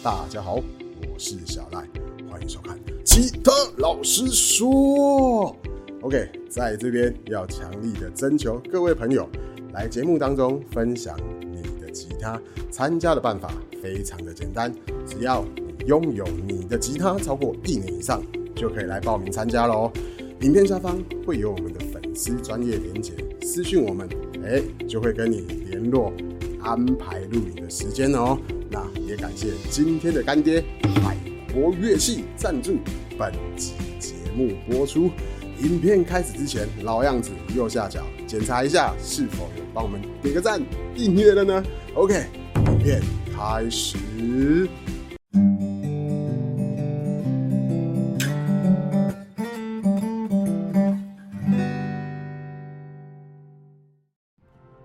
大家好，我是小赖，欢迎收看奇特老师说。OK，在这边要强力的征求各位朋友来节目当中分享你的吉他。参加的办法非常的简单，只要你拥有你的吉他超过一年以上，就可以来报名参加喽。影片下方会有我们的粉丝专业连结，私讯我们，哎，就会跟你联络安排录影的时间哦。也感谢今天的干爹海博乐器赞助本集节目播出。影片开始之前，老样子，右下角检查一下是否有帮我们点个赞、订阅了呢？OK，影片开始。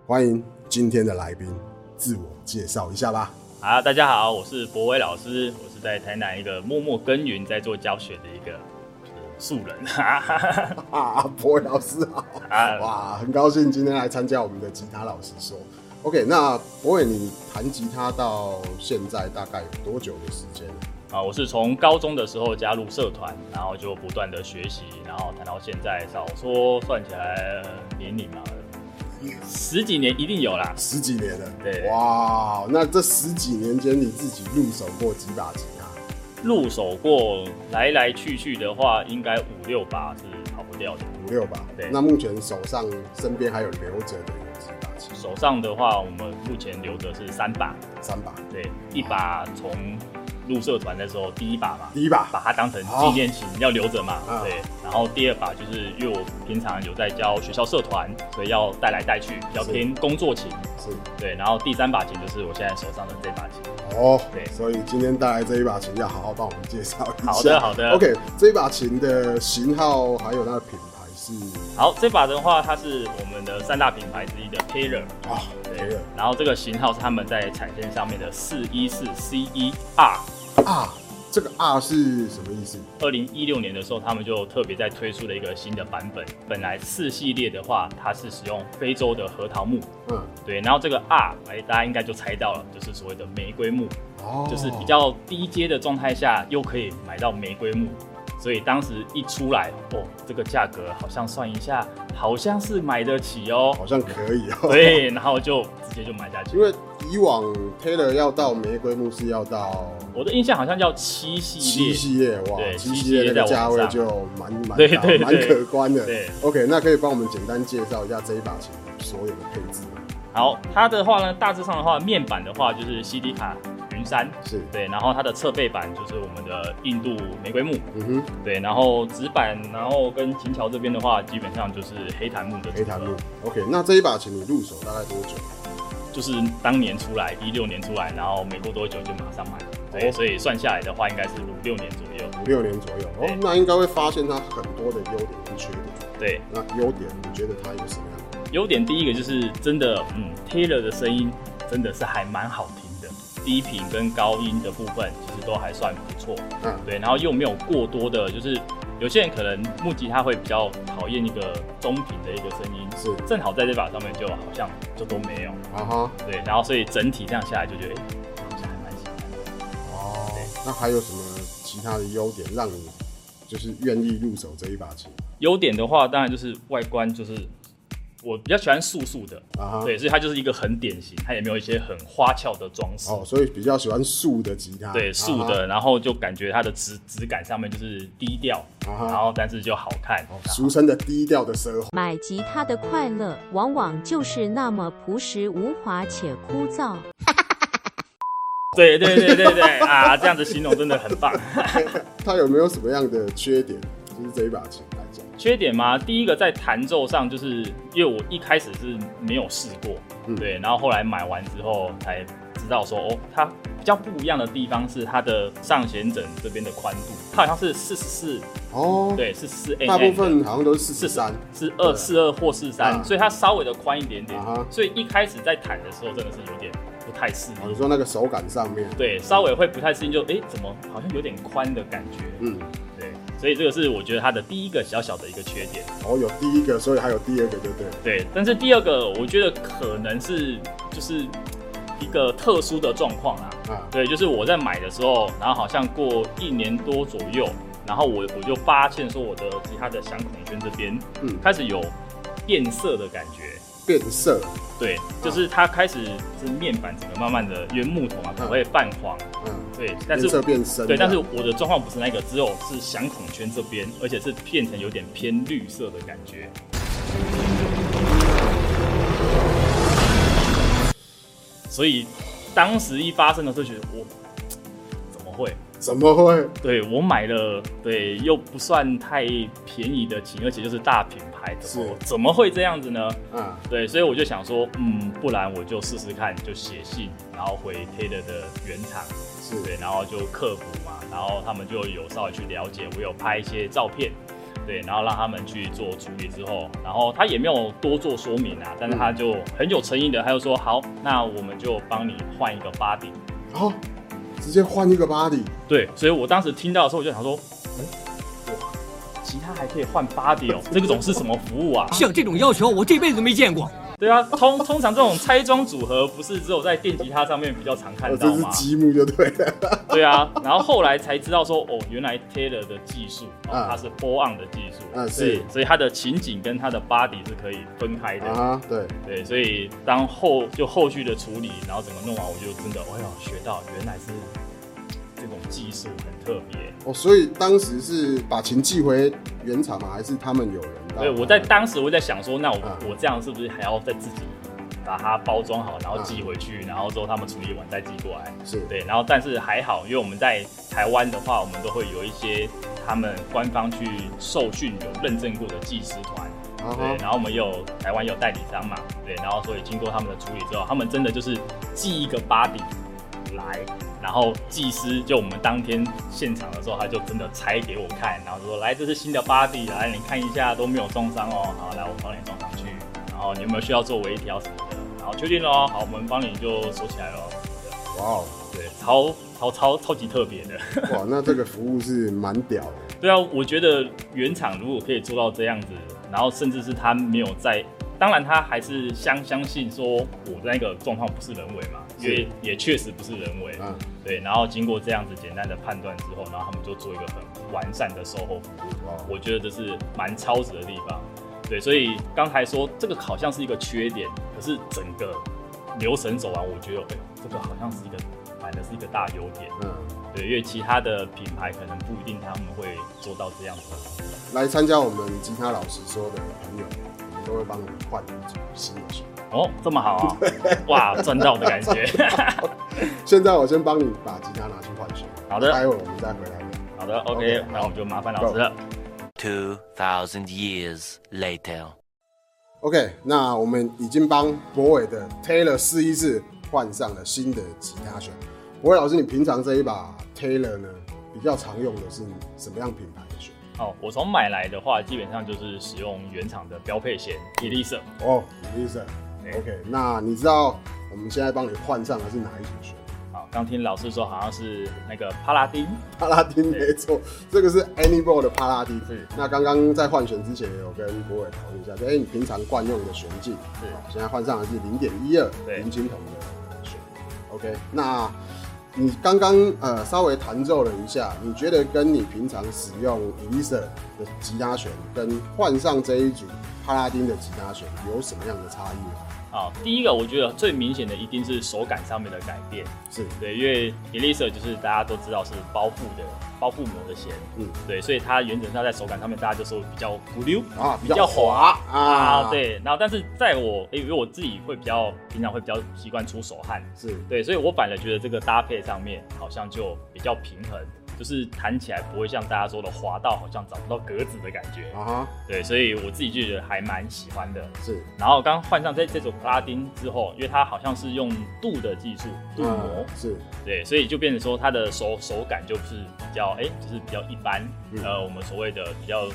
欢迎今天的来宾，自我介绍一下吧。好，大家好，我是博伟老师，我是在台南一个默默耕耘在做教学的一个素人。啊，博威老师好！哇，很高兴今天来参加我们的吉他老师说。OK，那博伟，你弹吉他到现在大概有多久的时间？啊，我是从高中的时候加入社团，然后就不断的学习，然后弹到现在，少说算起来年龄嘛。十几年一定有啦，十几年了。对，哇，那这十几年间你自己入手过几把吉他？入手过来来去去的话，应该五六把是跑不掉的。五六把，对。那目前手上身边还有留着的有几把？手上的话，我们目前留着是三把。三把，对，一把从。入社团的时候，第一把嘛，第一把把它当成纪念琴要留着嘛，对。然后第二把就是因为我平常有在教学校社团，所以要带来带去，比较偏工作琴，是对。然后第三把琴就是我现在手上的这把琴。哦，对。所以今天带来这一把琴，要好好帮我们介绍一下。好的，好的。OK，这把琴的型号还有它的品牌是？好，这把的话，它是我们的三大品牌之一的 Taylor 啊，Taylor。然后这个型号是他们在产线上面的四一四 C 一 R。R，这个 R 是什么意思？二零一六年的时候，他们就特别在推出了一个新的版本。本来四系列的话，它是使用非洲的核桃木，嗯，对。然后这个 R，哎，大家应该就猜到了，就是所谓的玫瑰木，哦，就是比较低阶的状态下，又可以买到玫瑰木。所以当时一出来，哦，这个价格好像算一下，好像是买得起哦，好像可以哦。对，然后就直接就买下去。因为以往 Taylor 要到玫瑰木是要到，我的印象好像叫七系列，七系列哇，七系列的价位就蛮蛮高，蛮可观的。对，OK，那可以帮我们简单介绍一下这一把琴所有的配置吗？好，它的话呢，大致上的话，面板的话就是 CD 卡。云杉是对，然后它的侧背板就是我们的印度玫瑰木，嗯哼，对，然后纸板，然后跟琴桥这边的话，基本上就是黑檀木的黑檀木。OK，那这一把琴你入手大概多久？就是当年出来，一六年出来，然后没过多久就马上买，对，所以算下来的话，应该是五六年左右。五六年左右，哦，那应该会发现它很多的优点跟缺点。对，那优点你觉得它有什么样？优点第一个就是真的，嗯，Taylor 的声音真的是还蛮好听的。低频跟高音的部分其实都还算不错，嗯，对，然后又没有过多的，就是有些人可能木吉他会比较讨厌一个中频的一个声音，是，正好在这把上面就好像就都没有，啊哈，对，然后所以整体这样下来就觉得，哎，好像还蛮喜欢的。哦，那还有什么其他的优点让你就是愿意入手这一把琴？优点的话，当然就是外观就是。我比较喜欢素素的啊，对，所以它就是一个很典型，它也没有一些很花俏的装饰哦，所以比较喜欢素的吉他，对，素的，然后就感觉它的质质感上面就是低调，然后但是就好看，俗称的低调的奢华。买吉他的快乐往往就是那么朴实无华且枯燥。对对对对对啊，这样子形容真的很棒。它有没有什么样的缺点？就是这一把琴。缺点吗？第一个在弹奏上，就是因为我一开始是没有试过，对，然后后来买完之后才知道说，哦，它比较不一样的地方是它的上弦枕这边的宽度，它好像是四十四哦，对，是四 A，大部分好像都是四十三，是二四二或四三，所以它稍微的宽一点点，所以一开始在弹的时候真的是有点不太适应。你说那个手感上面，对，稍微会不太适应，就哎，怎么好像有点宽的感觉，嗯。所以这个是我觉得它的第一个小小的一个缺点。哦，有第一个，所以还有第二个，对不对？对，但是第二个我觉得可能是就是一个特殊的状况啊，啊，对，就是我在买的时候，然后好像过一年多左右，然后我我就发现说我的其他的响孔圈这边，嗯，开始有变色的感觉。变色，对，就是它开始是面板整个慢慢的，因为木头嘛，它会泛黄，嗯，对，但是色变深，对，但是我的状况不是那个，只有是响孔圈这边，而且是变成有点偏绿色的感觉。所以当时一发生的时候，觉得我怎么会？怎么会？对我买了，对又不算太便宜的琴，而且就是大品牌，的，怎么会这样子呢？嗯，对，所以我就想说，嗯，不然我就试试看，就写信，然后回 Taylor 的原厂，是。对，然后就客服嘛，然后他们就有稍微去了解，我有拍一些照片，对，然后让他们去做处理之后，然后他也没有多做说明啊，但是他就很有诚意的，他就说好，那我们就帮你换一个 body，好。直接换一个 body，对，所以我当时听到的时候，我就想说，其他还可以换 body 哦，这种是什么服务啊？像这种要求，我这辈子都没见过。对啊，通通常这种拆装组合不是只有在电吉他上面比较常看到吗？这是积木就对了。对啊，然后后来才知道说，哦，原来 Taylor 的技术，它是 r on 的技术，嗯，是，所以它的情景跟它的 body 是可以分开的啊。对对，所以当后就后续的处理，然后整个弄完，我就真的，哎呀，学到原来是这种技术很特别哦。所以当时是把琴寄回原厂吗？还是他们有人？对，我在当时我在想说，那我我这样是不是还要再自己把它包装好，然后寄回去，然后之后他们处理完再寄过来？是对，然后但是还好，因为我们在台湾的话，我们都会有一些他们官方去受训有认证过的技师团，对，然后我们有台湾有代理商嘛，对，然后所以经过他们的处理之后，他们真的就是寄一个 body 来。然后技师就我们当天现场的时候，他就真的拆给我看，然后说：“来，这是新的 body，来你看一下都没有重伤哦，好，来我帮你装上去。然后你有没有需要做微调什么的？然后确定了，好，我们帮你就收起来了。哇哦，对，超超超超级特别的。哇，那这个服务是蛮屌的。对啊，我觉得原厂如果可以做到这样子，然后甚至是他没有在。当然，他还是相相信说我那个状况不是人为嘛，因为也确实不是人为，嗯，对。然后经过这样子简单的判断之后，然后他们就做一个很完善的售后服务，我觉得这是蛮超值的地方。对，所以刚才说这个好像是一个缺点，可是整个流程走完，我觉得哎，这个好像是一个反而是一个大优点。嗯，对，因为其他的品牌可能不一定他们会做到这样子。来参加我们吉他老师说的朋友。都会帮你换一组新的弦哦，这么好啊！哇，赚到的感觉。现在我先帮你把吉他拿去换弦，好的，待会我们再回来聊。好的，OK，那我们就麻烦老师了。Two thousand years later。OK，那我们已经帮博伟的 Taylor 试一四换上了新的吉他弦。博伟老师，你平常这一把 Taylor 呢，比较常用的是什么样品牌？哦，我从买来的话，基本上就是使用原厂的标配弦，Elisa。哦，Elisa，OK。那你知道我们现在帮你换上的是哪一组弦？好，刚听老师说好像是那个帕拉丁。帕拉丁没错，这个是 Anybo 的帕拉丁。是。那刚刚在换弦之前，有跟博伟讨论一下，就哎，你平常惯用的弦径，是。现在换上的是零点一二零金铜的弦。OK，那。你刚刚呃稍微弹奏了一下，你觉得跟你平常使用 Elisa 的吉他弦，跟换上这一组帕拉丁的吉他弦有什么样的差异？啊，第一个我觉得最明显的一定是手感上面的改变，是。对，因为 Elisa 就是大家都知道是包覆的包覆膜的弦，嗯，对，所以它原则上在手感上面大家就说比较不溜啊，比较滑。啊，对，然后但是在我因为我自己会比较平常会比较习惯出手汗，是。对，所以我反而觉得这个搭配上面好像就比较平衡。就是弹起来不会像大家说的滑到好像找不到格子的感觉。啊，对，所以我自己就觉得还蛮喜欢的。是，然后刚换上这这种拉丁之后，因为它好像是用镀的技术镀膜，是。对，所以就变成说它的手手感就是比较哎，就是比较一般，呃，我们所谓的比较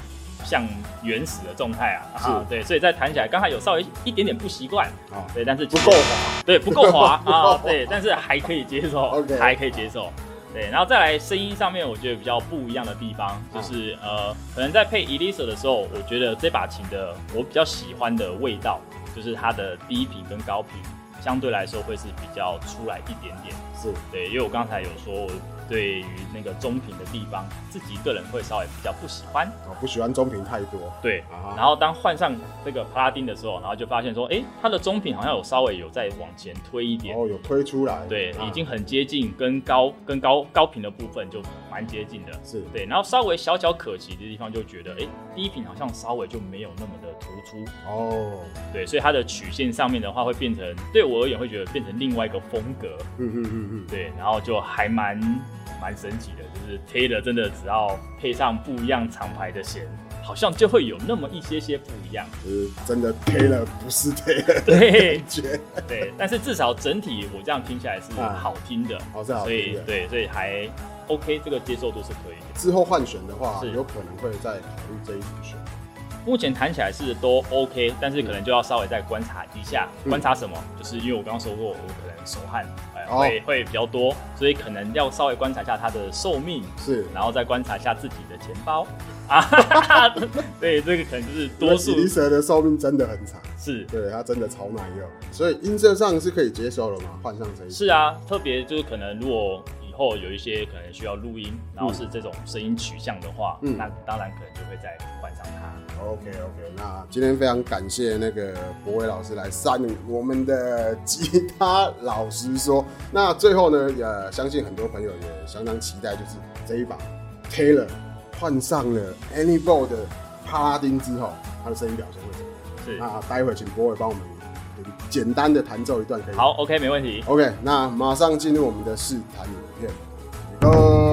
像原始的状态啊，是，对，所以在弹起来刚才有稍微一点点不习惯。啊，对，但是不够滑，对，不够滑。啊，对，但是还可以接受还可以接受。对，然后再来声音上面，我觉得比较不一样的地方，就是呃，可能在配 Elisa 的时候，我觉得这把琴的我比较喜欢的味道，就是它的低频跟高频，相对来说会是比较出来一点点。是对，因为我刚才有说。我对于那个中频的地方，自己个人会稍微比较不喜欢哦，不喜欢中频太多。对，然后当换上这个帕拉丁的时候，然后就发现说，哎，它的中频好像有稍微有再往前推一点，哦，有推出来，对，已经很接近跟高跟高高频的部分就蛮接近的，是对，然后稍微小小可惜的地方就觉得，哎，低频好像稍微就没有那么的突出哦，对，所以它的曲线上面的话会变成，对我而言会觉得变成另外一个风格，嗯嗯嗯嗯，对，然后就还蛮。蛮神奇的，就是 Taylor 真的只要配上不一样厂牌的弦，好像就会有那么一些些不一样。就是真的 Taylor 不是 Taylor，对，对，但是至少整体我这样听起来是好听的，好是好听的，对，所以还 OK，这个接受度是可以的。之后换弦的话，有可能会再考虑这一组弦。目前谈起来是都 OK，但是可能就要稍微再观察一下，观察什么？就是因为我刚刚说过，我可能手汗哎会会比较多，所以可能要稍微观察一下它的寿命，是，然后再观察一下自己的钱包啊。对，这个可能就是多数。吉蛇的寿命真的很长，是，对，它真的超耐用，所以音色上是可以接受了嘛？换上声音是啊，特别就是可能如果。后有一些可能需要录音，然后是这种声音取向的话，嗯，那当然可能就会再换上它。OK OK，那今天非常感谢那个博伟老师来上我们的吉他老师说。那最后呢，也相信很多朋友也相当期待，就是这一把 Taylor 换上了 Anybo 的帕拉丁之后，他的声音表现会怎么样？是，那待会请博伟帮我们简单的弹奏一段，可以？好，OK，没问题。OK，那马上进入我们的试弹影片。